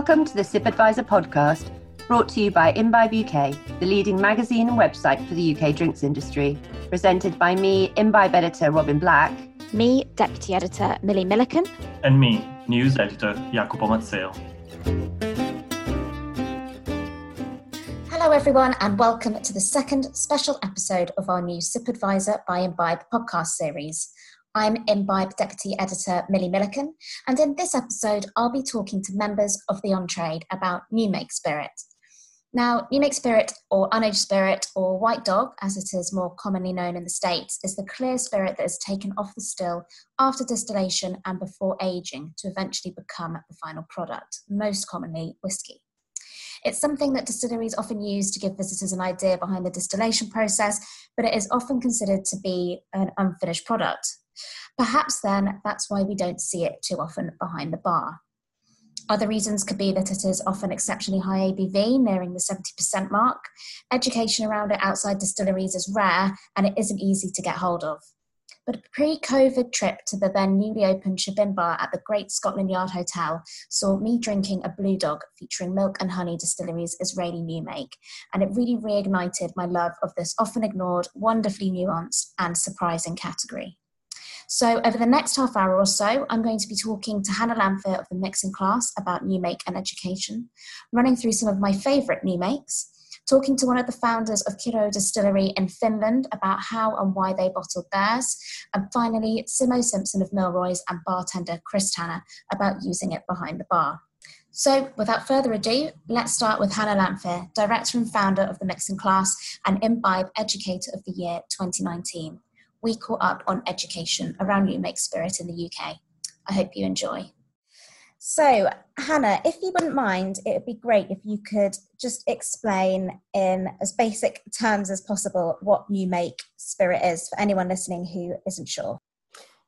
Welcome to the Sip Advisor podcast, brought to you by Imbibe UK, the leading magazine and website for the UK drinks industry. Presented by me, Imbibe editor Robin Black, me, deputy editor Millie Milliken, and me, news editor Jacopo Mazzeo. Hello, everyone, and welcome to the second special episode of our new Sip Advisor by Imbibe podcast series. I'm Imbibe Deputy Editor Millie Milliken, and in this episode, I'll be talking to members of the on trade about New Make Spirit. Now, New Make Spirit, or unaged spirit, or white dog, as it is more commonly known in the States, is the clear spirit that is taken off the still after distillation and before aging to eventually become the final product, most commonly whiskey. It's something that distilleries often use to give visitors an idea behind the distillation process, but it is often considered to be an unfinished product, Perhaps then that's why we don't see it too often behind the bar. Other reasons could be that it is often exceptionally high ABV, nearing the 70% mark. Education around it outside distilleries is rare and it isn't easy to get hold of. But a pre COVID trip to the then newly opened Shibin Bar at the Great Scotland Yard Hotel saw me drinking a Blue Dog featuring Milk and Honey Distillery's Israeli new make, and it really reignited my love of this often ignored, wonderfully nuanced, and surprising category. So, over the next half hour or so, I'm going to be talking to Hannah Lanfear of the Mixing Class about new make and education, running through some of my favourite new makes, talking to one of the founders of Kyrö Distillery in Finland about how and why they bottled theirs, and finally, Simo Simpson of Milroy's and bartender Chris Tanner about using it behind the bar. So, without further ado, let's start with Hannah Lanfear, director and founder of the Mixing Class and Imbibe Educator of the Year 2019 we caught up on education around New Make Spirit in the UK. I hope you enjoy. So, Hannah, if you wouldn't mind, it would be great if you could just explain in as basic terms as possible what New Make Spirit is for anyone listening who isn't sure.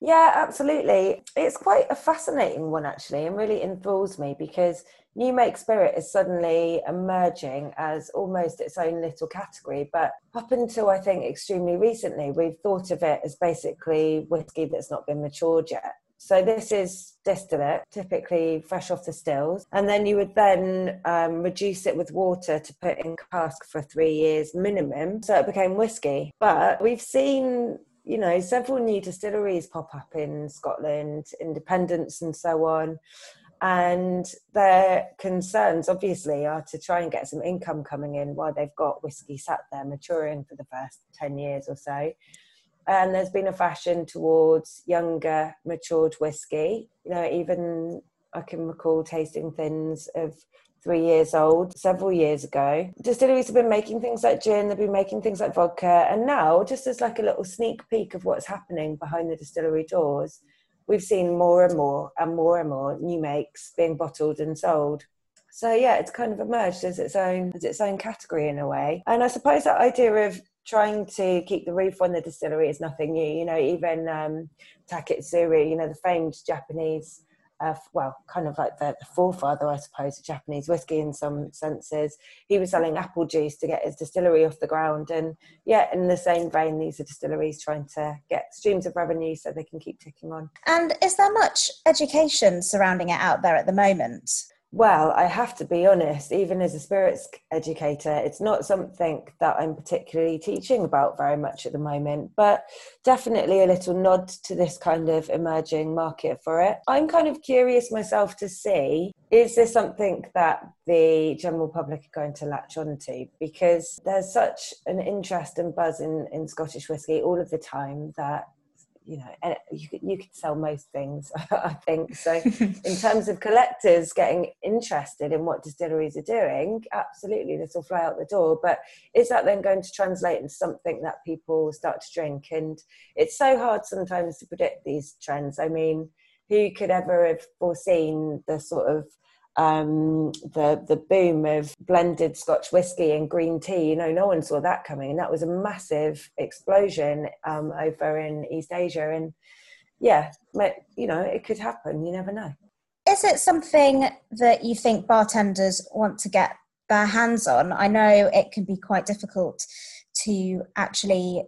Yeah, absolutely. It's quite a fascinating one, actually, and really enthralls me because New Make Spirit is suddenly emerging as almost its own little category. But up until I think extremely recently, we've thought of it as basically whiskey that's not been matured yet. So this is distillate, typically fresh off the stills, and then you would then um, reduce it with water to put in cask for three years minimum. So it became whiskey. But we've seen you know several new distilleries pop up in Scotland, independents and so on and their concerns obviously are to try and get some income coming in while they've got whiskey sat there maturing for the first 10 years or so. And there's been a fashion towards younger matured whiskey. You know even i can recall tasting things of three years old several years ago. Distilleries have been making things like gin they've been making things like vodka and now just as like a little sneak peek of what's happening behind the distillery doors we've seen more and more and more and more new makes being bottled and sold. So yeah, it's kind of emerged as its own as its own category in a way. And I suppose that idea of trying to keep the roof on the distillery is nothing new. You know, even um, Taketsuru, you know, the famed Japanese uh, well, kind of like the, the, forefather, I suppose, of Japanese whiskey in some senses. He was selling apple juice to get his distillery off the ground. And yeah, in the same vein, these are distilleries trying to get streams of revenue so they can keep ticking on. And is there much education surrounding it out there at the moment? Well, I have to be honest, even as a spirits educator, it's not something that I'm particularly teaching about very much at the moment, but definitely a little nod to this kind of emerging market for it. I'm kind of curious myself to see is this something that the general public are going to latch onto? Because there's such an interest and buzz in, in Scottish whisky all of the time that you know eh, you could, you could sell most things i think. So in terms of collectors getting interested in what distilleries are doing absolutely this will fly out the door. But is that then going to translate into something that people start to drink? And it's so hard sometimes to predict these trends. I mean who could ever have foreseen the sort of um, the the boom of blended Scotch whiskey and green tea. You know, no one saw that coming, and that was a massive explosion um, over in East Asia. And yeah, you know, it could happen. You never know. Is it something that you think bartenders want to get their hands on? I know it can be quite difficult to actually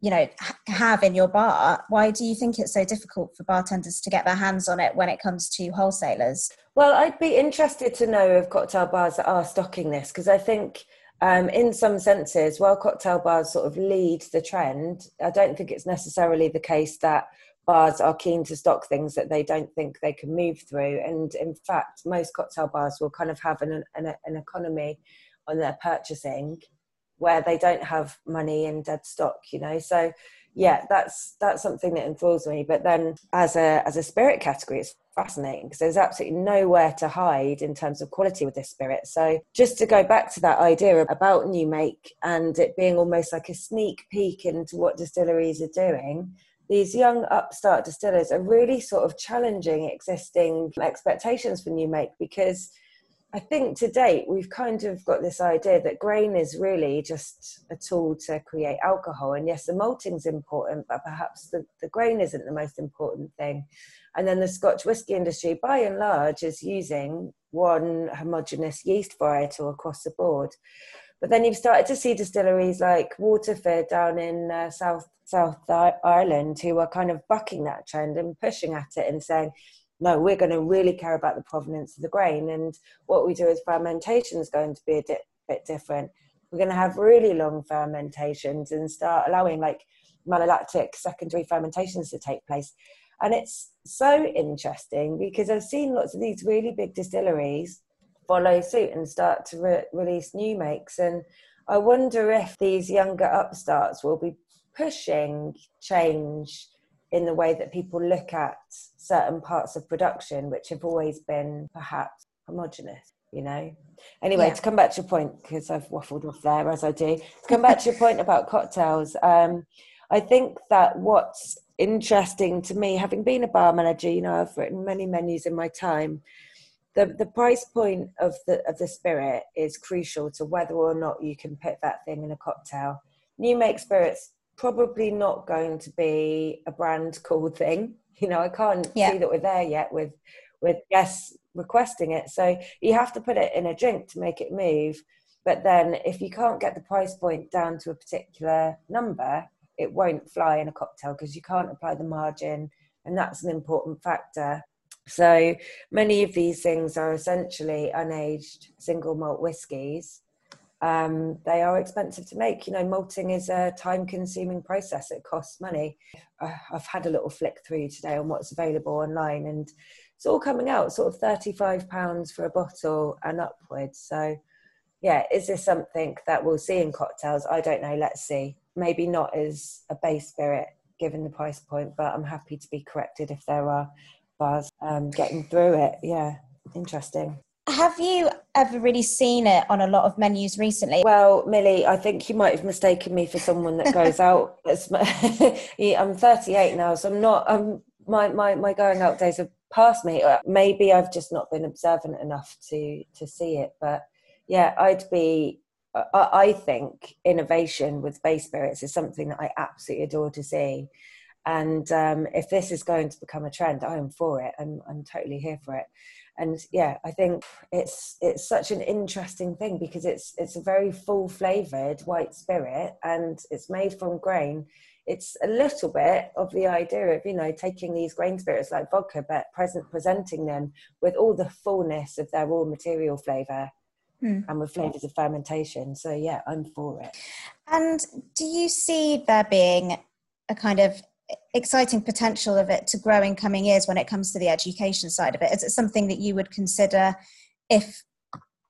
you know have in your bar why do you think it's so difficult for bartenders to get their hands on it when it comes to wholesalers? Well i'd be interested to know of cocktail bars are stocking this because i think um, in some senses while cocktail bars sort of lead the trend i don't think it's necessarily the case that bars are keen to stock things that they don't think they can move through. And in fact most cocktail bars will kind of have an, an, an economy on their purchasing where they don't have money in dead stock you know? So yeah that's that's something that enthralls me. But then as a as a spirit category it's fascinating because there's absolutely nowhere to hide in terms of quality with this spirit. So just to go back to that idea about new make and it being almost like a sneak peek into what distilleries are doing these young upstart distillers are really sort of challenging existing expectations for new make because I think to date we've kind of got this idea that grain is really just a tool to create alcohol. And yes, the malting's important, but perhaps the, the grain isn't the most important thing. And then the Scotch whisky industry, by and large, is using one homogenous yeast varietal across the board. But then you've started to see distilleries like Waterford down in uh, South South Ireland who are kind of bucking that trend and pushing at it and saying, no, we're going to really care about the provenance of the grain. And what we do is fermentation is going to be a di- bit different. We're going to have really long fermentations and start allowing like malolactic secondary fermentations to take place. And it's so interesting because I've seen lots of these really big distilleries follow suit and start to re- release new makes. And I wonder if these younger upstarts will be pushing change in the way that people look at certain parts of production, which have always been perhaps homogenous, you know? Anyway, yeah. to come back to your point, because I've waffled off there as I do, to come back to your point about cocktails, um, I think that what's interesting to me, having been a bar manager, you know, I've written many menus in my time. The, the price point of the of the spirit is crucial to whether or not you can put that thing in a cocktail. New make spirits probably not going to be a brand cool thing. You know, I can't yeah. see that we're there yet with with guests requesting it. So you have to put it in a drink to make it move. But then if you can't get the price point down to a particular number, it won't fly in a cocktail because you can't apply the margin. And that's an important factor. So many of these things are essentially unaged single malt whiskies um, they are expensive to make. You know, malting is a time consuming process, it costs money. Uh, I've had a little flick through today on what's available online, and it's all coming out sort of £35 for a bottle and upwards. So, yeah, is this something that we'll see in cocktails? I don't know. Let's see. Maybe not as a base spirit given the price point, but I'm happy to be corrected if there are bars um, getting through it. Yeah, interesting. Have you ever really seen it on a lot of menus recently? Well, Millie, I think you might have mistaken me for someone that goes out. I'm 38 now, so I'm not. I'm my my my going out days have passed me. Uh, maybe I've just not been observant enough to to see it. But yeah, I'd be. I, I think innovation with base spirits is something that I absolutely adore to see. And um, if this is going to become a trend, I am for it. I'm I'm totally here for it and yeah i think it's it's such an interesting thing because it's it's a very full flavored white spirit and it's made from grain. It's a little bit of the idea of you know taking these grain spirits like vodka but present presenting them with all the fullness of their raw material flavor mm. and with flavors of fermentation. So yeah i'm for it. And do you see there being a kind of exciting potential of it to grow in coming years when it comes to the education side of it? Is it something that you would consider if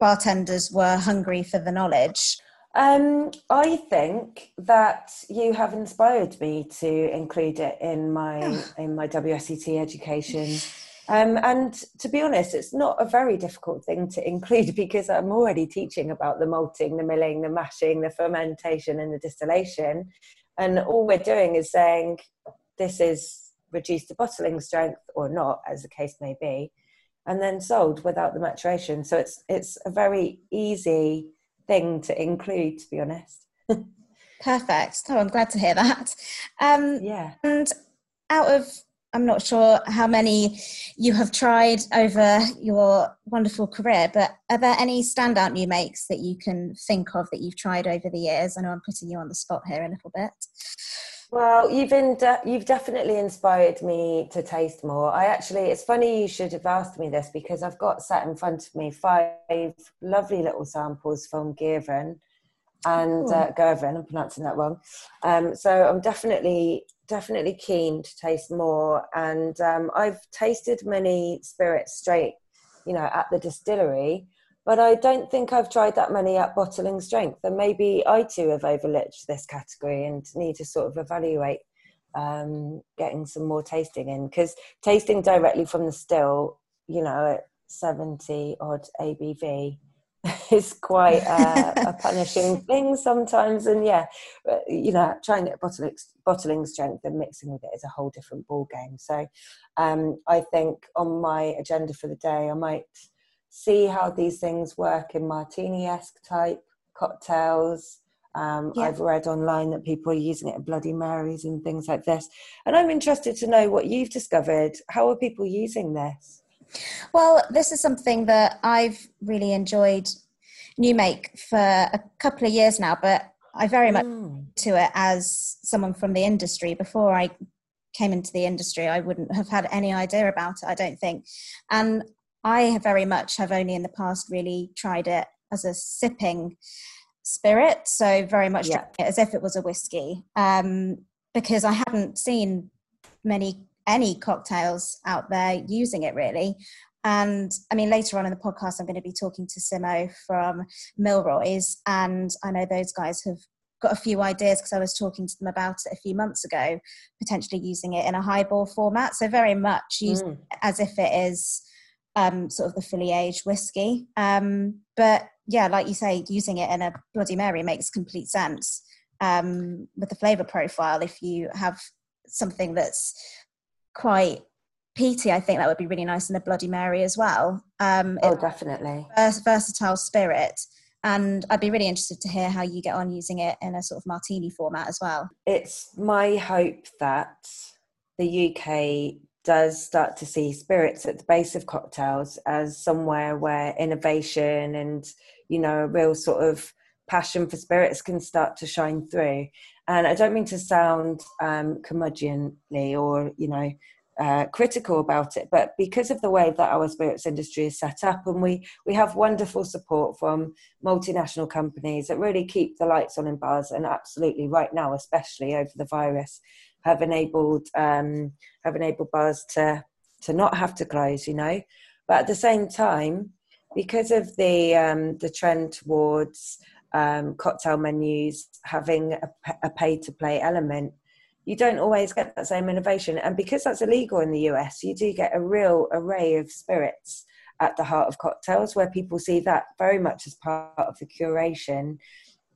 bartenders were hungry for the knowledge? Um, I think that you have inspired me to include it in my oh. in my WSET education. Um, and to be honest, it's not a very difficult thing to include because I'm already teaching about the malting, the milling, the mashing, the fermentation, and the distillation. And all we're doing is saying, this is reduced to bottling strength or not, as the case may be, and then sold without the maturation. So it's it's a very easy thing to include, to be honest. Perfect. Oh, I'm glad to hear that. Um, yeah. And out of I'm not sure how many you have tried over your wonderful career, but are there any standout new makes that you can think of that you've tried over the years? I know I'm putting you on the spot here a little bit. Well, you've de- you've definitely inspired me to taste more. I actually, it's funny you should have asked me this because I've got sat in front of me five lovely little samples from Girvan and uh, Girvan. I'm pronouncing that wrong. Um, so I'm definitely definitely keen to taste more. And um, I've tasted many spirits straight, you know, at the distillery but I don't think I've tried that many at bottling strength. And maybe I too have overlooked this category and need to sort of evaluate um, getting some more tasting in because tasting directly from the still, you know, at 70 odd ABV is quite a punishing thing sometimes. And yeah, you know, trying it bottling, bottling strength and mixing with it is a whole different ball game. So um, I think on my agenda for the day, I might see how these things work in martini-esque type cocktails. Um, yeah. I've read online that people are using it in Bloody Marys and things like this. And I'm interested to know what you've discovered. How are people using this? Well, this is something that I've really enjoyed New Make for a couple of years now, but I very much mm. to it as someone from the industry. Before I came into the industry, I wouldn't have had any idea about it, I don't think. And I very much have only in the past really tried it as a sipping spirit, so very much yeah. as if it was a whiskey, um, because I hadn't seen many any cocktails out there using it really. And I mean, later on in the podcast, I'm going to be talking to Simo from Milroy's, and I know those guys have got a few ideas because I was talking to them about it a few months ago, potentially using it in a highball format. So very much mm. as if it is um, sort of the fully aged whiskey. Um, but yeah, like you say, using it in a Bloody Mary makes complete sense um, with the flavor profile. If you have something that's quite peaty, I think that would be really nice in a Bloody Mary as well. Um, oh, definitely. Vers- versatile spirit. And I'd be really interested to hear how you get on using it in a sort of martini format as well. It's my hope that the UK does start to see spirits at the base of cocktails as somewhere where innovation and you know a real sort of passion for spirits can start to shine through and i don't mean to sound um, curmudgeonly or you know uh, critical about it but because of the way that our spirits industry is set up and we we have wonderful support from multinational companies that really keep the lights on in bars and absolutely right now especially over the virus have enabled um, have enabled bars to to not have to close. You know, but at the same time, because of the um, the trend towards um, cocktail menus having a, a pay to play element, you don't always get that same innovation. And because that's illegal in the US, you do get a real array of spirits at the heart of cocktails where people see that very much as part of the curation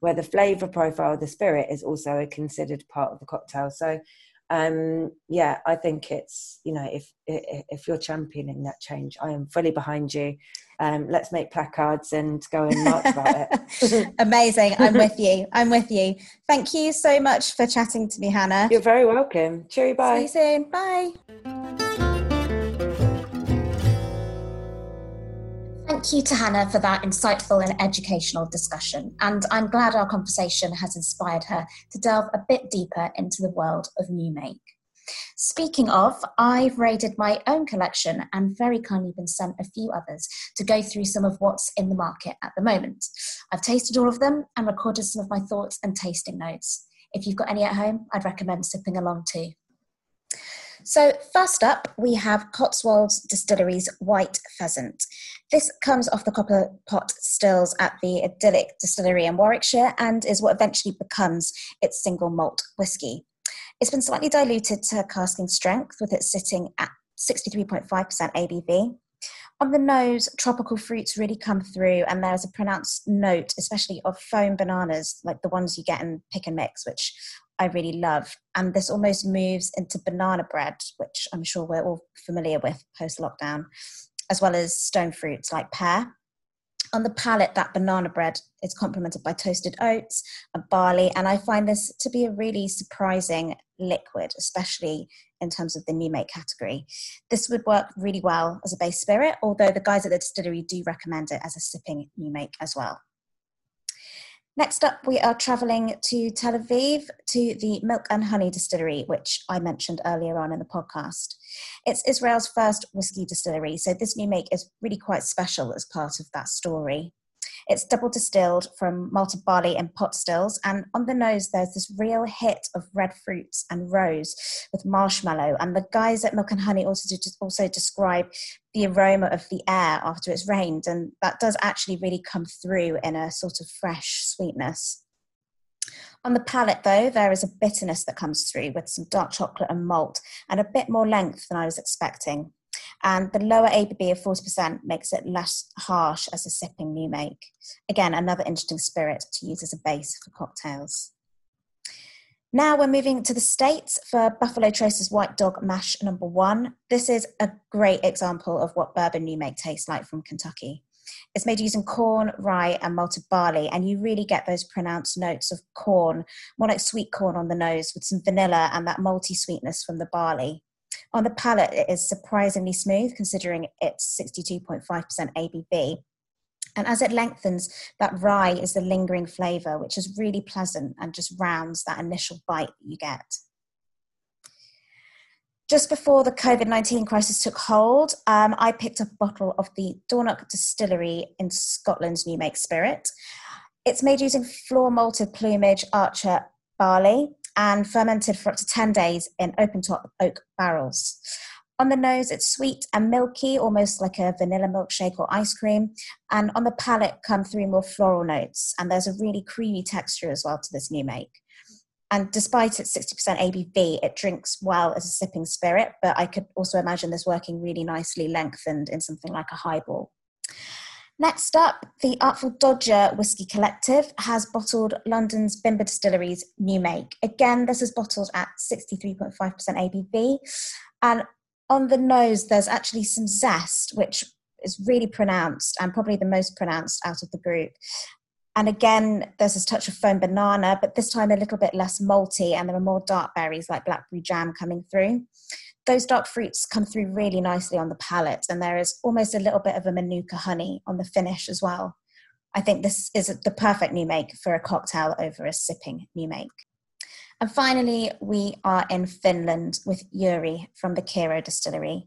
where the flavor profile of the spirit is also a considered part of the cocktail. So, um, yeah, I think it's you know if if you're championing that change, I am fully behind you. Um, let's make placards and go and march about it. Amazing, I'm with you. I'm with you. Thank you so much for chatting to me, Hannah. You're very welcome. Cheery, bye. See you soon. Bye. Thank you to Hannah for that insightful and educational discussion. And I'm glad our conversation has inspired her to delve a bit deeper into the world of new make. Speaking of, I've raided my own collection and very kindly been sent a few others to go through some of what's in the market at the moment. I've tasted all of them and recorded some of my thoughts and tasting notes. If you've got any at home, I'd recommend sipping along too. So, first up, we have Cotswolds Distillery's White Pheasant. This comes off the copper pot stills at the Idyllic Distillery in Warwickshire and is what eventually becomes its single malt whisky. It's been slightly diluted to casking strength, with it sitting at 63.5% ABV. On the nose, tropical fruits really come through, and there's a pronounced note, especially of foam bananas, like the ones you get in pick and mix, which I really love. And this almost moves into banana bread, which I'm sure we're all familiar with post lockdown, as well as stone fruits like pear. On the palate, that banana bread is complemented by toasted oats and barley, and I find this to be a really surprising liquid, especially in terms of the new make category. This would work really well as a base spirit, although the guys at the distillery do recommend it as a sipping new make as well. Next up, we are travelling to Tel Aviv to the Milk and Honey Distillery, which I mentioned earlier on in the podcast. It's Israel's first whiskey distillery, so this new make is really quite special as part of that story. It's double distilled from malted barley in pot stills, and on the nose there's this real hit of red fruits and rose with marshmallow. And the guys at Milk and Honey also also describe the aroma of the air after it's rained, and that does actually really come through in a sort of fresh sweetness. On the palate, though, there is a bitterness that comes through with some dark chocolate and malt and a bit more length than I was expecting. And the lower ABV of 40% makes it less harsh as a sipping new make. Again, another interesting spirit to use as a base for cocktails. Now we're moving to the States for Buffalo Trace's White Dog Mash number one. This is a great example of what bourbon new make tastes like from Kentucky. It's made using corn, rye, and malted barley, and you really get those pronounced notes of corn, more like sweet corn on the nose, with some vanilla and that malty sweetness from the barley. On the palate, it is surprisingly smooth considering it's 62.5% ABV. And as it lengthens, that rye is the lingering flavour, which is really pleasant and just rounds that initial bite you get. Just before the COVID 19 crisis took hold, um, I picked up a bottle of the Dornoch Distillery in Scotland's New Make Spirit. It's made using floor malted plumage archer barley and fermented for up to 10 days in open top oak barrels. On the nose, it's sweet and milky, almost like a vanilla milkshake or ice cream. And on the palate, come three more floral notes. And there's a really creamy texture as well to this new make. And despite its 60% ABV, it drinks well as a sipping spirit, but I could also imagine this working really nicely lengthened in something like a highball. Next up, the Artful Dodger Whisky Collective has bottled London's Bimber Distillery's new make. Again, this is bottled at 63.5% ABV. And on the nose, there's actually some zest, which is really pronounced and probably the most pronounced out of the group. And again, there's this touch of foam banana, but this time a little bit less malty, and there are more dark berries like blackberry jam coming through those dark fruits come through really nicely on the palate, and there is almost a little bit of a manuka honey on the finish as well. I think this is the perfect new make for a cocktail over a sipping new make. And finally, we are in Finland with Juuri from the Kyrö distillery.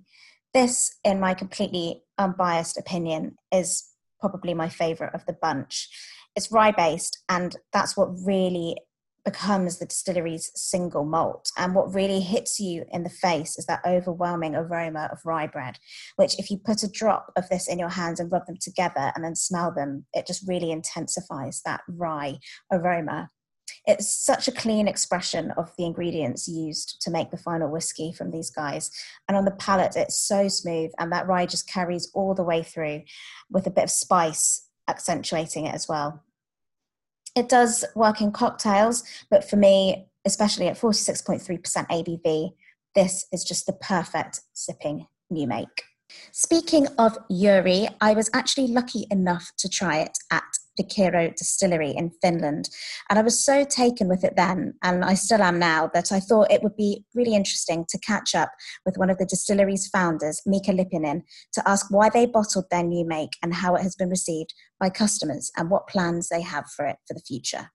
This, in my completely unbiased opinion, is probably my favorite of the bunch. It's rye based, and that's what really becomes the distillery's single malt. And what really hits you in the face is that overwhelming aroma of rye bread, which, if you put a drop of this in your hands and rub them together and then smell them, it just really intensifies that rye aroma. It's such a clean expression of the ingredients used to make the final whiskey from these guys. And on the palate, it's so smooth, and that rye just carries all the way through with a bit of spice accentuating it as well. It does work in cocktails, but for me, especially at 46.3% ABV, this is just the perfect sipping new make. Speaking of Juuri, I was actually lucky enough to try it at the Kyrö distillery in Finland. And I was so taken with it then, and I still am now, that I thought it would be really interesting to catch up with one of the distillery's founders, Miika Lipiäinen, to ask why they bottled their new make and how it has been received by customers and what plans they have for it for the future.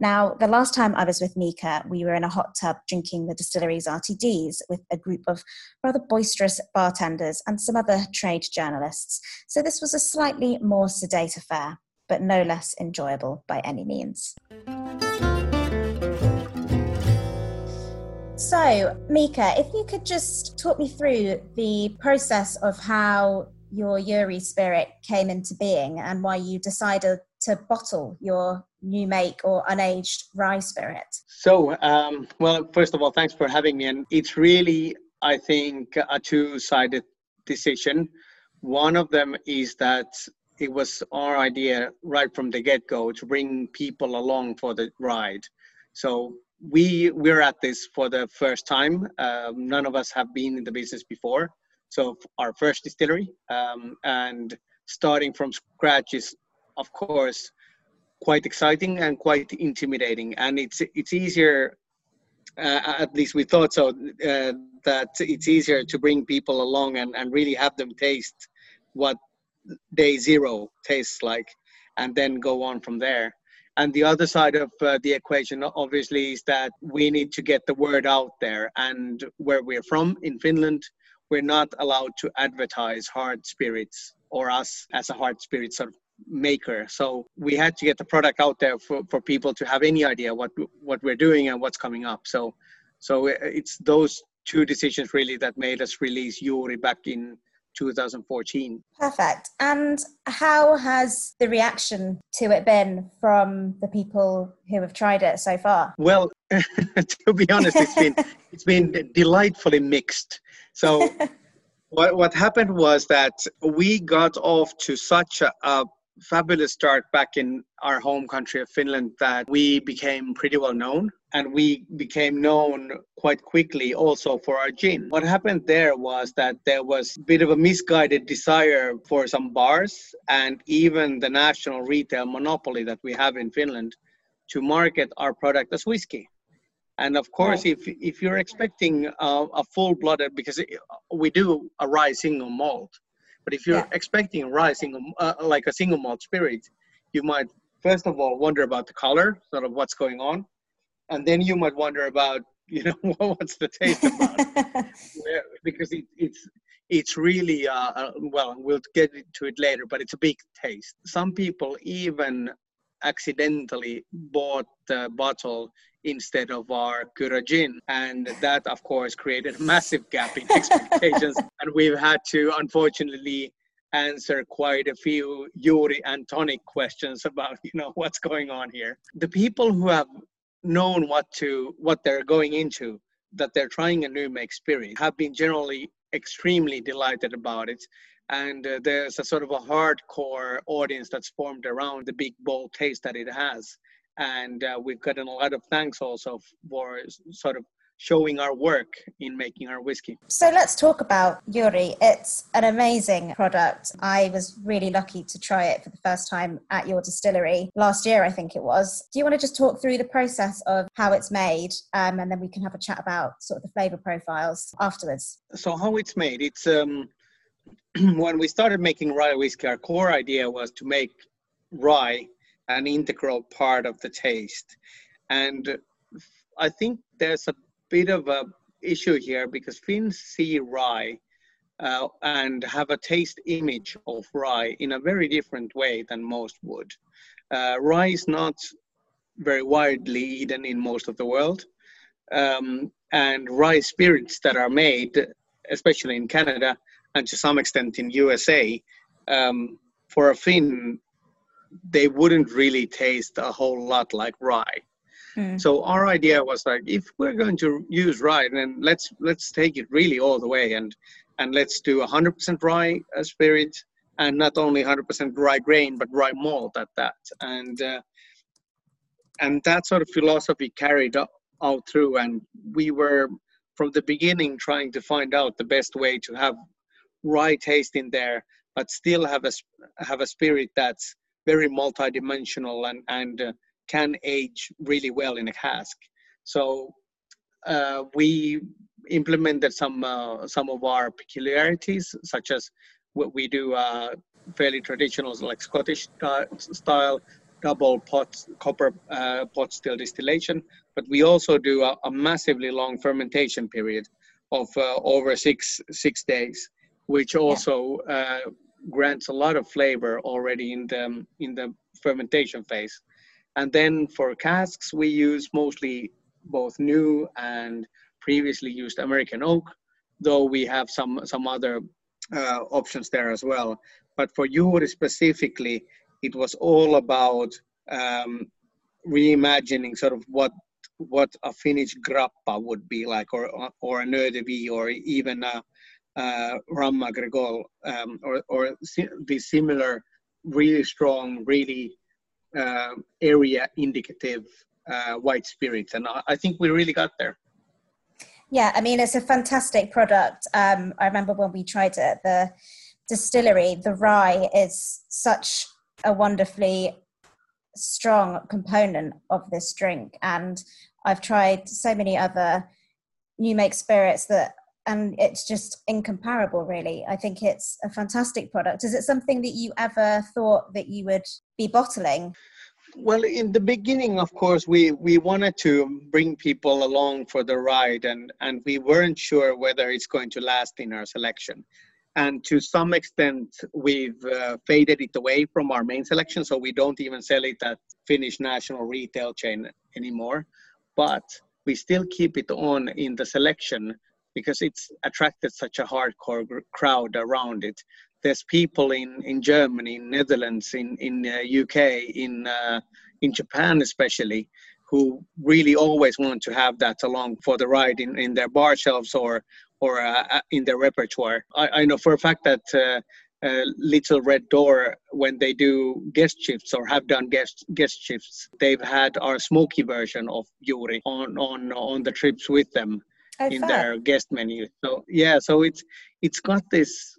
Now, the last time I was with Miika, we were in a hot tub drinking the distillery's RTDs with a group of rather boisterous bartenders and some other trade journalists. So this was a slightly more sedate affair but no less enjoyable by any means. So, Miika, if you could just talk me through the process of how your Juuri spirit came into being and why you decided to bottle your new make or unaged rye spirit. So, um, well, first of all, thanks for having me. And it's really, I think, a two sided decision. One of them is that it was our idea right from the get-go to bring people along for the ride. So we we're at this for the first time. Um, none of us have been in the business before, so our first distillery, um, and starting from scratch is, of course, quite exciting and quite intimidating. And it's it's easier, uh, at least we thought so, uh, that it's easier to bring people along and, and really have them taste what day zero tastes like, and then go on from there. And the other side of uh, the equation, obviously, is that we need to get the word out there. And where we're from in Finland, we're not allowed to advertise hard spirits or us as a hard spirit sort of maker. So we had to get the product out there for, for people to have any idea what what we're doing and what's coming up. So so it's those two decisions really that made us release Juuri back in 2014. Perfect. And how has the reaction to it been from the people who have tried it so far? Well, to be honest, it's been it's been delightfully mixed. So what what happened was that we got off to such a, a fabulous start back in our home country of Finland that we became pretty well known and we became known quite quickly also for our gin. What happened there was that there was a bit of a misguided desire for some bars and even the national retail monopoly that we have in Finland to market our product as whiskey. And of course, oh. if if you're expecting a, a full-blooded, because we do a rye single malt, but if you're yeah. expecting rye single, uh, like a single malt spirit, you might first of all wonder about the color, sort of what's going on, and then you might wonder about you know what's the taste about, because it, it's it's really uh, uh, well we'll get to it later, but it's a big taste. Some people even accidentally bought the bottle instead of our gin. And that, of course, created a massive gap in expectations. and we've had to, unfortunately, answer quite a few Juuri and tonic questions about, you know, what's going on here. The people who have known what to, what they're going into, that they're trying a new spirit, have been generally extremely delighted about it and uh, there's a sort of a hardcore audience that's formed around the big bold taste that it has and uh, we've gotten a lot of thanks also for sort of showing our work in making our whiskey. So let's talk about Juuri. It's an amazing product. I was really lucky to try it for the first time at your distillery last year, I think it was. Do you want to just talk through the process of how it's made um, and then we can have a chat about sort of the flavor profiles afterwards? So, how it's made, it's um, when we started making rye whiskey, our core idea was to make rye an integral part of the taste. And I think there's a bit of a issue here because Finns see rye uh, and have a taste image of rye in a very different way than most would. Uh, rye is not very widely eaten in most of the world. Um, and rye spirits that are made, especially in Canada and to some extent in USA, um, for a Finn, they wouldn't really taste a whole lot like rye. Mm. So our idea was like, if we're going to use rye, then let's let's take it really all the way and and let's do 100% rye uh, spirit and not only 100% rye grain but rye malt at that. And uh, and that sort of philosophy carried out through, and we were from the beginning trying to find out the best way to have rye taste in there, but still have a have a spirit that's very multidimensional and and uh, can age really well in a cask. So uh, we implemented some uh, some of our peculiarities, such as what we do uh, fairly traditional, like Scottish style double pot copper uh, pot still distillation, but we also do a, a massively long fermentation period of uh, over six six days, which also yeah grants a lot of flavor already in the in the fermentation phase. And then for casks, we use mostly both new and previously used American oak, though we have some some other uh, options there as well. But for Juuri specifically, it was all about um, reimagining sort of what what a Finnish grappa would be like, or or a eau de vie, or even a uh, Rhum Agricole um, or, or the similar really strong, really uh, area indicative uh, white spirits. And I, I think we really got there. Yeah, I mean, it's a fantastic product. Um, I remember when we tried it at the distillery, the rye is such a wonderfully strong component of this drink. And I've tried so many other new make spirits that and it's just incomparable really. I think it's a fantastic product. Is it something that you ever thought that you would be bottling? Well in the beginning of course we we wanted to bring people along for the ride and and we weren't sure whether it's going to last in our selection. And to some extent we've uh, faded it away from our main selection so we don't even sell it at finnish national retail chain anymore. But we still keep it on in the selection because it's attracted such a hardcore crowd around it. There's people in, in Germany, in Netherlands, in in uh, UK, in uh, in Japan especially, who really always want to have that along for the ride in, in their bar shelves or or uh, uh in their repertoire. I, I know for a fact that uh, uh, Little Red Door, when they do guest shifts or have done guest guest shifts, they've had our smoky version of Juuri on on on the trips with them in their guest menu. So yeah, so it's it's got this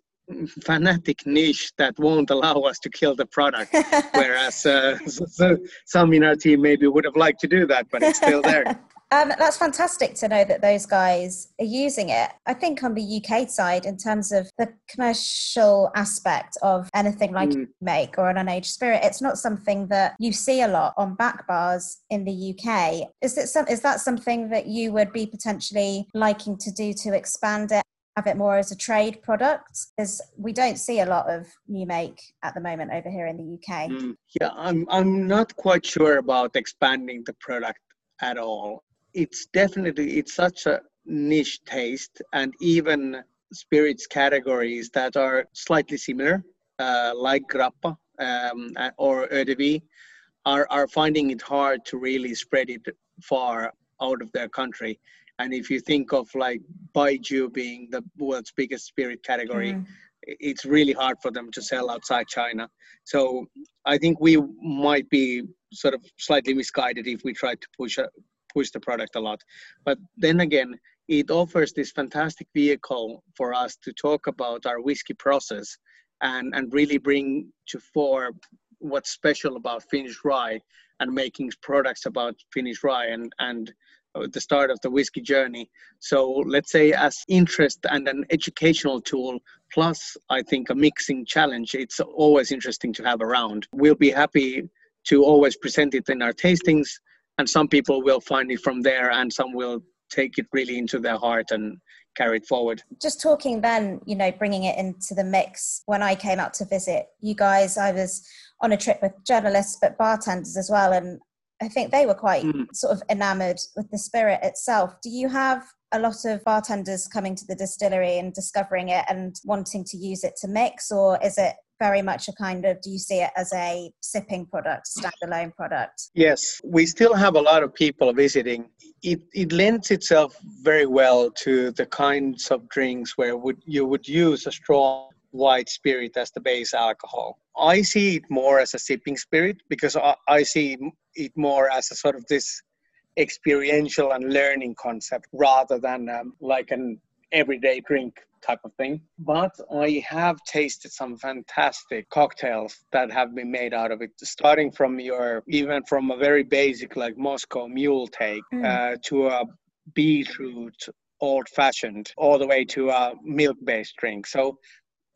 fanatic niche that won't allow us to kill the product whereas uh, so, some in our team maybe would have liked to do that but it's still there Um, that's fantastic to know that those guys are using it. I think on the UK side, in terms of the commercial aspect of anything like mm. make or an unaged spirit, it's not something that you see a lot on back bars in the UK. Is it some? Is that something that you would be potentially liking to do to expand it? Have it more as a trade product, because we don't see a lot of new make at the moment over here in the UK. Mm. Yeah, I'm I'm not quite sure about expanding the product at all it's definitely it's such a niche taste and even spirits categories that are slightly similar uh, like grappa um, or eau are, are finding it hard to really spread it far out of their country and if you think of like baijiu being the world's biggest spirit category mm. it's really hard for them to sell outside china so i think we might be sort of slightly misguided if we try to push a, push the product a lot. But then again, it offers this fantastic vehicle for us to talk about our whiskey process and, and really bring to fore what's special about Finnish rye and making products about Finnish rye and, and the start of the whiskey journey. So let's say as interest and an educational tool, plus I think a mixing challenge, it's always interesting to have around. We'll be happy to always present it in our tastings and some people will find it from there and some will take it really into their heart and carry it forward just talking then you know bringing it into the mix when i came out to visit you guys i was on a trip with journalists but bartenders as well and i think they were quite mm. sort of enamored with the spirit itself do you have a lot of bartenders coming to the distillery and discovering it and wanting to use it to mix or is it very much a kind of do you see it as a sipping product standalone product? Yes. We still have a lot of people visiting. It, it lends itself very well to the kinds of drinks where would you would use a strong white spirit as the base alcohol. I see it more as a sipping spirit because i, I see it more as a sort of this experiential and learning concept rather than um, like an everyday drink type of thing. But I have tasted some fantastic cocktails that have been made out of it, starting from your, even from a very basic like Moscow mule take mm. uh, to a beetroot old fashioned, all the way to a milk based drink. So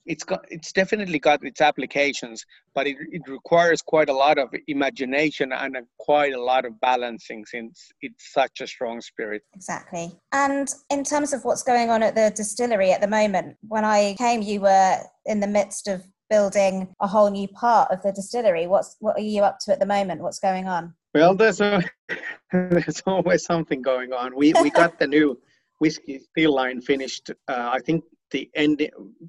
it's got it's definitely got its applications but it, it requires quite a lot of imagination and a, quite a lot of balancing since it's such a strong spirit. Exactly. And in terms of what's going on at the distillery at the moment when i came you were in the midst of building a whole new part of the distillery. What's what are you up to at the moment? What's going on? Well there's a there's always something going on. We we got the new whiskey still line finished uh, i think the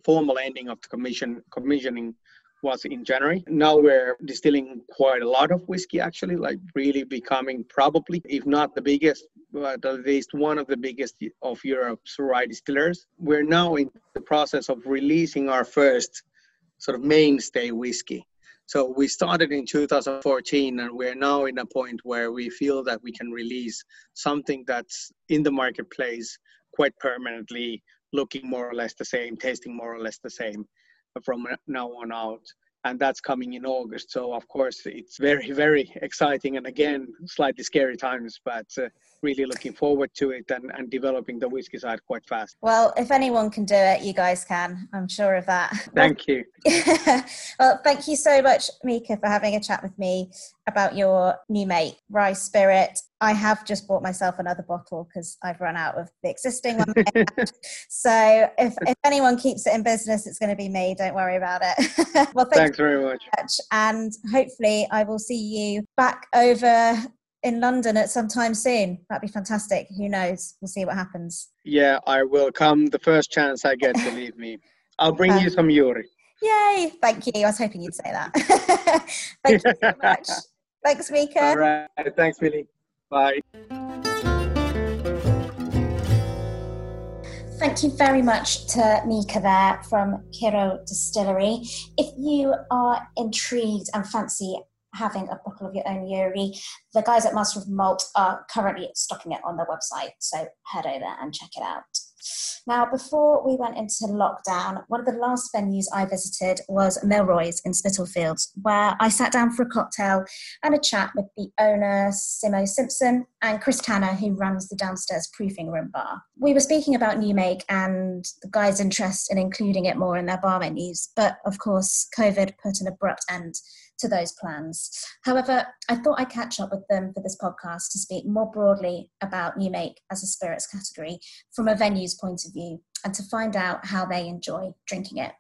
formal ending of the commission commissioning was in January. Now we're distilling quite a lot of whiskey, actually, like really becoming probably, if not the biggest, but at least one of the biggest of Europe's rye distillers. We're now in the process of releasing our first sort of mainstay whiskey. So we started in 2014, and we're now in a point where we feel that we can release something that's in the marketplace quite permanently looking more or less the same, tasting more or less the same. from now on out and that's coming in August. So of course it's very very exciting and again slightly scary times, but uh, really looking forward to it and, and developing the whiskey side quite fast. Well, if anyone can do it, you guys can. I'm sure of that. Thank you. well, thank you so much, Miika, for having a chat with me about your new mate, Rye Spirit. I have just bought myself another bottle because I've run out of the existing one. so if, if anyone keeps it in business, it's going to be me. Don't worry about it. well, thank thanks very much. much. And hopefully, I will see you back over in London at some time soon. That'd be fantastic. Who knows? We'll see what happens. Yeah, I will come the first chance I get, believe me. I'll bring um, you some Juuri. Yay! Thank you. I was hoping you'd say that. Thank you so much. Thanks, Miika. All right. Thanks, Millie. Bye. Thank you very much to Miika there from Kyrö Distillery. If you are intrigued and fancy having a bottle of your own Juuri, the guys at Master of Malt are currently stocking it on their website, so head over and check it out. Now, before we went into lockdown, one of the last venues I visited was Milroy's in Spitalfields, where I sat down for a cocktail and a chat with the owner, Simo Simpson, and Chris Tanner, who runs the downstairs proofing room bar. We were speaking about New Make and the guys' interest in including it more in their bar menus, but of course, COVID put an abrupt end to those plans. However, I thought I'd catch up with them for this podcast to speak more broadly about New Make as a spirits category from a venue's point of view and to find out how they enjoy drinking it.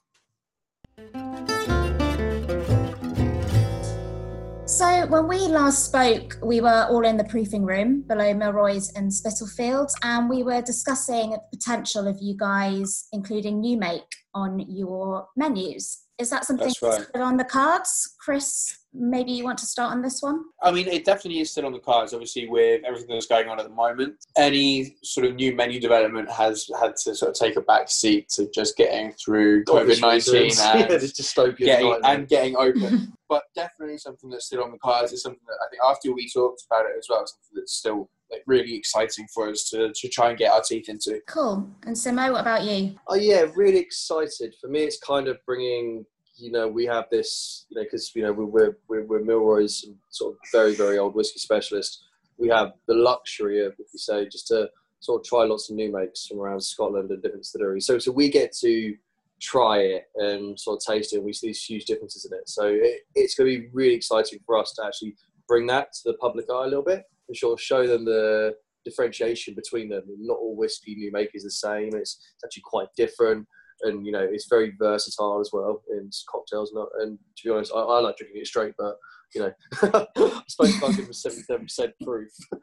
So, when we last spoke, we were all in the proofing room below Milroy's in Spitalfields, and we were discussing the potential of you guys including New Make on your menus. Is that something that's, right. that's on the cards, Chris? Maybe you want to start on this one. I mean, it definitely is still on the cards. Obviously, with everything that's going on at the moment, any sort of new menu development has had to sort of take a back seat to just getting through COVID nineteen and, yeah, getting, and getting open. but definitely something that's still on the cards is something that I think after we talked about it as well, something that's still like really exciting for us to, to try and get our teeth into. Cool. And Simo, what about you? Oh yeah, really excited. For me, it's kind of bringing. You know, we have this. You know, because you know we're we're, we're Milroy's sort of very very old whiskey specialist. We have the luxury of, if you say, just to sort of try lots of new makes from around Scotland and different distilleries. So so we get to try it and sort of taste it and we see these huge differences in it. So it, it's going to be really exciting for us to actually bring that to the public eye a little bit and show them the differentiation between them. Not all whiskey new make is the same. It's, it's actually quite different, and you know it's very versatile as well in cocktails. And, and to be honest, I, I like drinking it straight, but you know, I suppose if I give seventy-seven percent proof,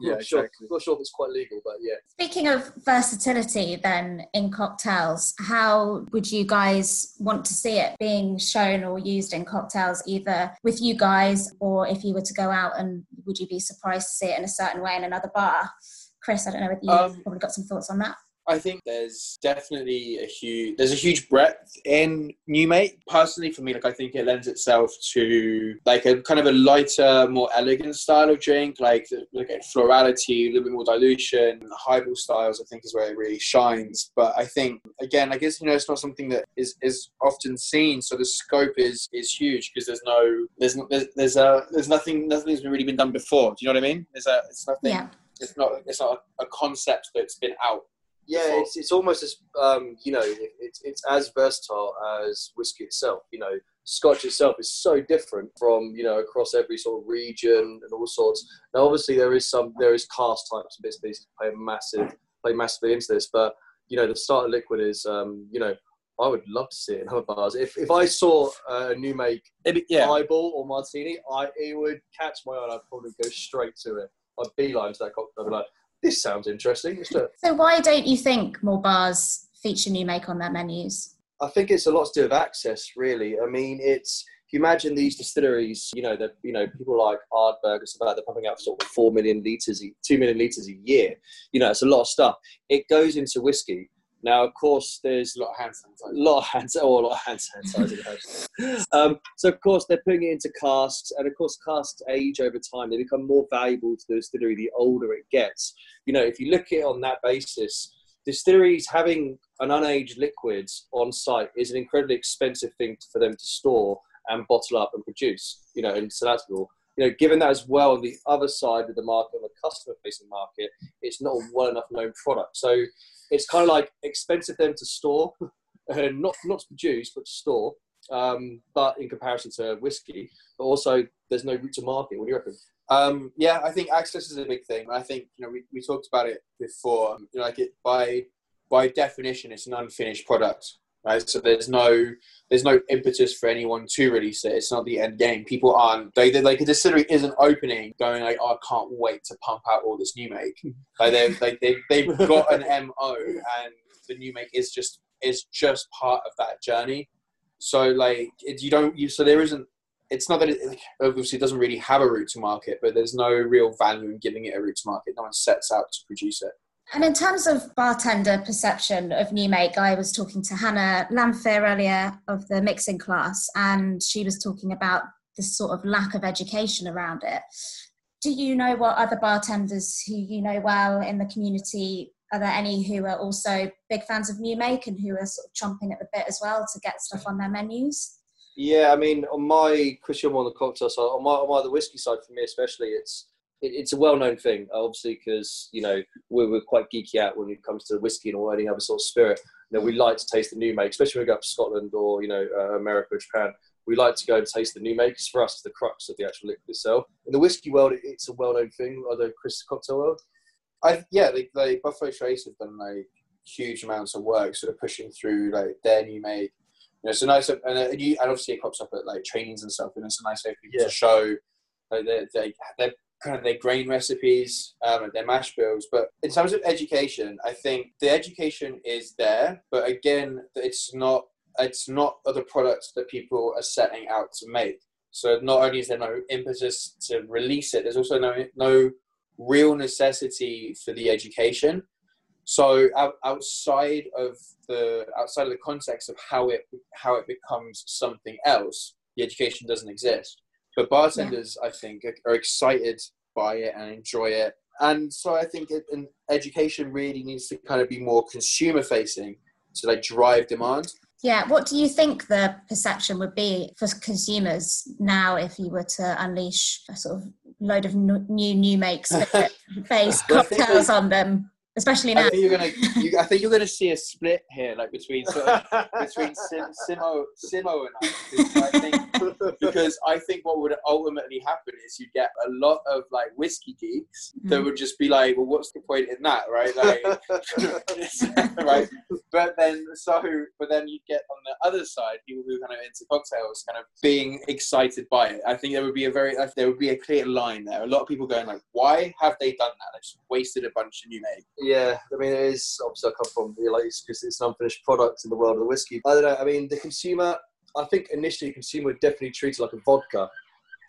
yeah, not sure, exactly. not sure if it's quite legal, but yeah. Speaking of versatility, then in cocktails, how would you guys want to see it being shown or used in cocktails, either with you guys or if you were to go out and would you be surprised to see it in a certain way in another bar? Chris, I don't know if you've um, probably got some thoughts on that. I think there's definitely a huge there's a huge breadth in New Make. Personally, for me, like I think it lends itself to like a kind of a lighter, more elegant style of drink, like at florality, a little bit more dilution. The highball styles, I think, is where it really shines. But I think again, I guess you know, it's not something that is is often seen. So the scope is is huge because there's no there's not there's, there's a there's nothing nothing's really been done before. Do you know what I mean? There's a it's nothing. Yeah. It's not. It's not a concept that's been out yeah, it's, it's almost as um, you know, it, it's it's as versatile as whiskey itself. You know, Scotch itself is so different from you know across every sort of region and all sorts. Now, obviously, there is some there is cask types and bits and pieces play massive play massively into this, but you know, the starter liquid is um, you know. I would love to see it in other bars. If, if I saw a new make yeah. highball or martini, I it would catch my eye. I'd probably go straight to it. I'd beeline to that cocktail. I'd be like, this sounds interesting. So why don't you think more bars feature new make on their menus? I think it's a lot to do with access, really. I mean, it's if you imagine these distilleries, you know, that you know people like Ardbeg and stuff like that, they're pumping out sort of four million liters, two million liters a year. You know, it's a lot of stuff. It goes into whiskey. Now, of course, there's a lot of hand sanitizer. A lot of hand, oh, a lot of hand sanitizer. um, so, of course, they're putting it into casks, and of course, casks age over time. They become more valuable to the distillery the older it gets. You know, if you look at it on that basis, distilleries having an unaged liquid on site is an incredibly expensive thing for them to store and bottle up and produce. You know, and so that's. You know, given that as well, on the other side of the market, on the customer-facing market, it's not a well enough known product. So it's kind of like expensive them to store, not not to produce, but to store. Um, but in comparison to whiskey, but also there's no route to market. What do you reckon? Um, yeah, I think access is a big thing. I think you know we, we talked about it before. You know, like it by by definition, it's an unfinished product, right? So there's no there's no impetus for anyone to release it. It's not the end game. People aren't they, they like a distillery isn't opening, going like, oh, I can't wait to pump out all this new make. Like they they they they've got an mo, and the new make is just is just part of that journey. So like it, you don't you so there isn't it's not that it obviously doesn't really have a route to market, but there's no real value in giving it a route to market. No one sets out to produce it. And in terms of bartender perception of new make, I was talking to Hannah Lanfear earlier of the mixing class, and she was talking about this sort of lack of education around it. Do you know what other bartenders who you know well in the community? Are there any who are also big fans of new make and who are sort of chomping at the bit as well to get stuff on their menus? Yeah, I mean, on my Christian on the cocktail side, on my, on my the whiskey side for me especially, it's it, it's a well-known thing, obviously, because you know we're, we're quite geeky out when it comes to whiskey and all any other sort of spirit. You know, we like to taste the new make, especially when we go up to Scotland or you know uh, America or Japan. We like to go and taste the new makes. For us, the crux of the actual liquid itself. In the whiskey world, it's a well-known thing. Although Chris cocktail world, I yeah, they, they Buffalo Trace have done like huge amounts of work, sort of pushing through like their new make you know, it's a nice and, and, you, and obviously it pops up at like trainings and stuff, and it's a nice way for yeah. to show like they they their kind of their grain recipes, um, their mash bills. But in terms of education, I think the education is there, but again, it's not it's not other products that people are setting out to make. So not only is there no impetus to release it, there's also no no real necessity for the education. So outside of the outside of the context of how it how it becomes something else, the education doesn't exist. But bartenders, yeah. I think, are, are, excited by it and enjoy it. And so I think it, an education really needs to kind of be more consumer facing to like drive demand. Yeah, what do you think the perception would be for consumers now if you were to unleash a sort of load of new new makes based cocktails on them? especially now. I think you're gonna. You, I think you're gonna see a split here, like between sort of, between Sim, Simo, Simo and I. I think, because I think what would ultimately happen is you'd get a lot of like whiskey geeks mm. that would just be like, "Well, what's the point in that, right?" Like, right. But then, so, but then you get on the other side people who kind of into cocktails, kind of being excited by it. I think there would be a very, there would be a clear line there. A lot of people going like, "Why have they done that? They just wasted a bunch of new make." Yeah, I mean, it is obviously I come from the like it's because it's an unfinished product in the world of the whiskey. I don't know. I mean, the consumer. I think initially, consumer would definitely treat it like a vodka.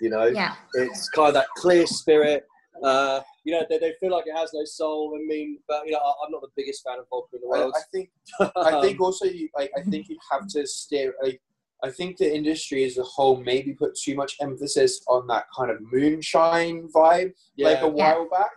You know, yeah. it's kind of that clear spirit. Uh, you know, they, they feel like it has no soul. I mean, but you know, I, am not the biggest fan of vodka in the world. I, I think, I think also, you, like, I think you have to steer. Like, I think the industry as a whole maybe put too much emphasis on that kind of moonshine vibe, yeah. like a while yeah. back.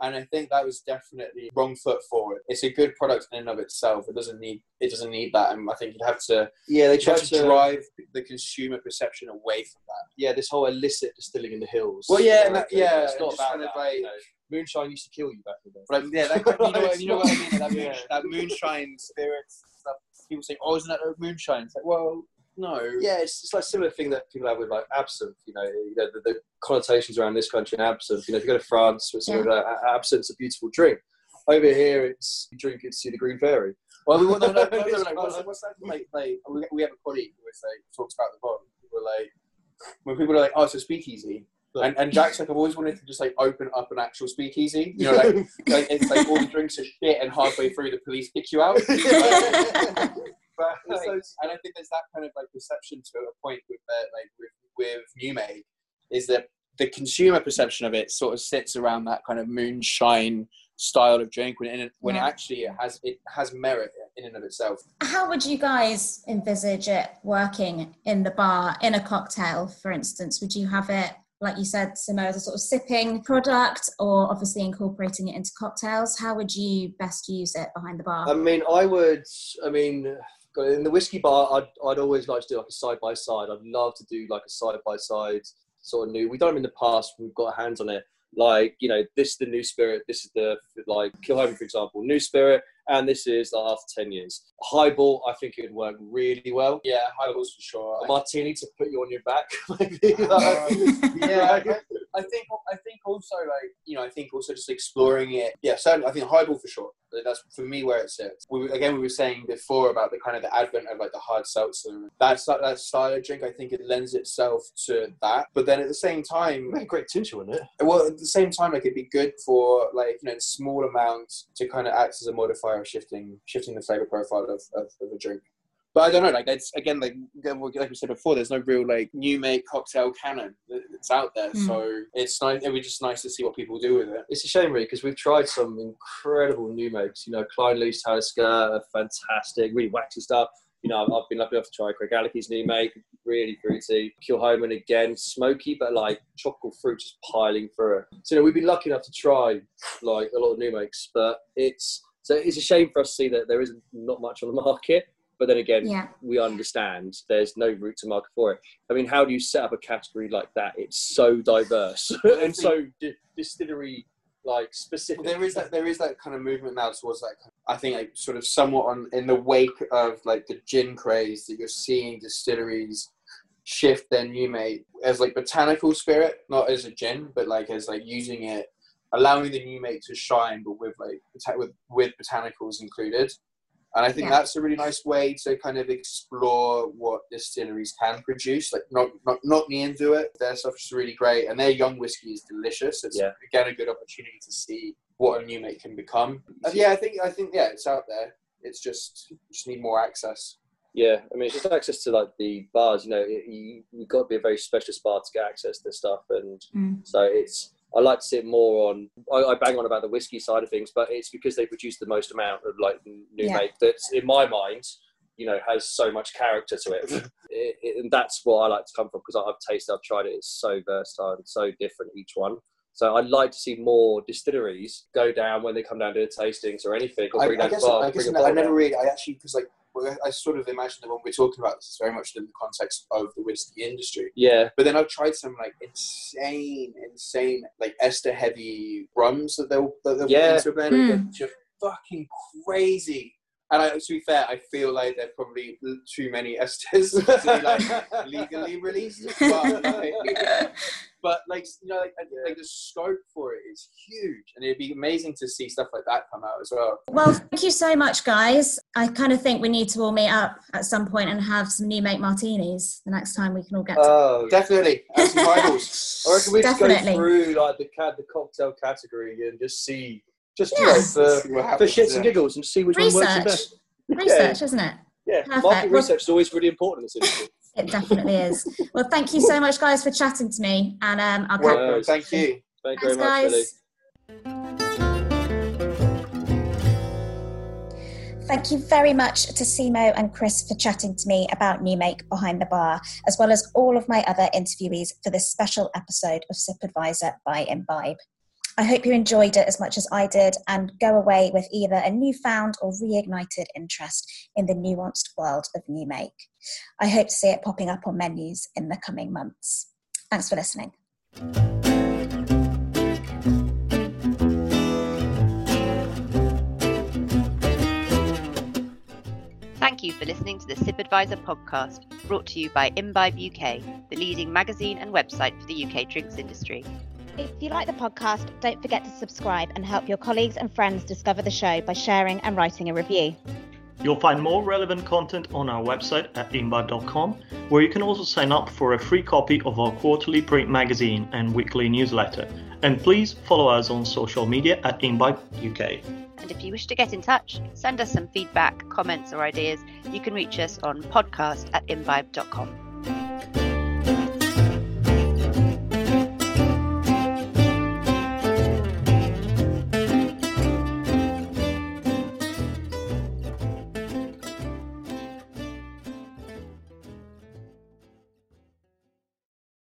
And I think that was definitely wrong foot forward. It's a good product in and of itself. It doesn't need it doesn't need that. And I think you'd have to yeah they try to, to, drive the consumer perception away from that. Yeah, this whole illicit distilling in the hills. Well, yeah, that, yeah, it's not about that. Like, you know, moonshine used to kill you back in the day. Like, yeah, that, you, know what, you know what I mean? That, yeah. that moonshine spirits stuff. People say, "Oh, isn't that moonshine?" It's like, well, no. Yeah, it's, it's like a similar thing that people have with like absinthe. You know, you know the, the connotations around this country and absinthe. You know, if you go to France, it's yeah. uh, absinthe's a beautiful drink. Over here, it's you drink it to see the green fairy. Well, we, no, no, no, no, no, no, what's, what's that? Like, like we, we have a colleague who like, talks about the bottle. People are like, when people are like, oh, it's a speakeasy. And, and Jack's like, I've always wanted to just like open up an actual speakeasy. You know, like, like it's like all the drinks are shit, and halfway through the police kick you out. But like, and I think there's that kind of like perception to a point with uh, like with with new make is that the consumer perception of it sort of sits around that kind of moonshine style of drink when it, when yeah. it actually it has it has merit in and of itself. How would you guys envisage it working in the bar in a cocktail, for instance? Would you have it like you said, Simo, as a sort of sipping product or obviously incorporating it into cocktails? How would you best use it behind the bar? I mean, I would. I mean, in the whiskey bar, I'd, I'd always like to do like a side by side. I'd love to do like a side by side sort of new. We've done them in the past. We've got hands on it. Like you know, this is the new spirit. This is the like Kilchoman, for example, new spirit, and this is like after ten years. Highball, I think it would work really well. Yeah, highballs for sure. A martini to put you on your back, maybe. Like, yeah, I, think I think also like you know I think also just exploring it. Yeah, certainly I think highball for sure. That's for me where it sits. We, again, we were saying before about the kind of the advent of like the hard seltzer. That's that style of drink. I think it lends itself to that. But then at the same time, great tincture, wouldn't it? well, at the same time, like it'd be good for like you know small amounts to kind of act as a modifier of shifting shifting the flavor profile of, of, of a drink. But I don't know, like it's again like like we said before, there's no real like new make cocktail canon that's out there. Mm. So it's nice. It would just nice to see what people do with it. It's a shame, really, because we've tried some incredible new makes. You know, Clynelish Talisker, fantastic, really waxy stuff. You know, I've, I've been lucky enough to try Craigellachie's new make, really fruity. Kilchoman again, smoky, but like tropical fruit just piling through it. So, you know, we've been lucky enough to try like a lot of new makes, but it's so it's a shame for us to see that there isn't not much on the market. But then again, Yeah. we understand there's no route to market for it. I mean, how do you set up a category like that? It's so diverse and so di- distillery like specific. Well, there is that there is that kind of movement now towards that. Kind I think like sort of somewhat on in the wake of like the gin craze that you're seeing distilleries shift their new make as like botanical spirit, not as a gin, but like as like using it, allowing the new make to shine, but with like with with botanicals included. And I think Yeah. that's a really nice way to kind of explore what distilleries can produce. Like not not not me into it. Their stuff is really great, and their young whiskey is delicious. It's Yeah. again a good opportunity to see what a new make can become. And yeah, I think I think yeah, it's out there. It's just just need more access. Yeah, I mean, it's just access to like the bars. You know, it, you you've got to be a very specialist bar to get access to this stuff, and Mm. so it's. I like to see it more on. I, I bang on about the whiskey side of things, but it's because they produce the most amount of like new Yeah. make that's in my mind, you know, has so much character to it, it, it and that's what I like to come from because I've tasted, I've tried it. It's so versatile and so different each one. So I'd like to see more distilleries go down when they come down to the tastings or anything, or I, bring I down guess, bar, I, guess bring a I bottle never down. really. I actually because like well, I sort of imagine that when we're talking about this, it's very much in the context of the whiskey industry. Yeah, But then I've tried some like insane, insane like ester heavy rums that they'll that they'll Yeah. put into a blend, Mm. which are fucking crazy. And I, to be fair, I feel like there are probably too many esters to be like legally released. But like, but like you know, like, I think, like the scope for it is huge, and it'd be amazing to see stuff like that come out as well. Well, thank you so much, guys. I kind of think we need to all meet up at some point and have some new make martinis the next time we can all get. Oh, Definitely, and some rivals. I reckon we just go Definitely. through like the the cocktail category and just see, just Yeah. you know, See for, what for shits yeah. and giggles and see which one works the Research, best. research, isn't it? Yeah, Perfect. market Well- research is always really important in this industry. It definitely is. Well, thank you so much, guys, for chatting to me, and um, I'll catch Welcome. Yes. Thank you. Thank you very much, Billy. guys. Thank you very much to Simo and Chris for chatting to me about New Make Behind the Bar, as well as all of my other interviewees for this special episode of Sip Advisor by Imbibe. I hope you enjoyed it as much as I did and go away with either a newfound or reignited interest in the nuanced world of New Make. I hope to see it popping up on menus in the coming months. Thanks for listening. Thank you for listening to the Sip Advisor podcast, brought to you by Imbibe UK, the leading magazine and website for the UK drinks industry. If you like the podcast, don't forget to subscribe and help your colleagues and friends discover the show by sharing and writing a review. You'll find more relevant content on our website at imbibe.com, where you can also sign up for a free copy of our quarterly print magazine and weekly newsletter. And please follow us on social media at Imbibe UK. And if you wish to get in touch, send us some feedback, comments, or ideas, you can reach us on podcast at imbibe.com.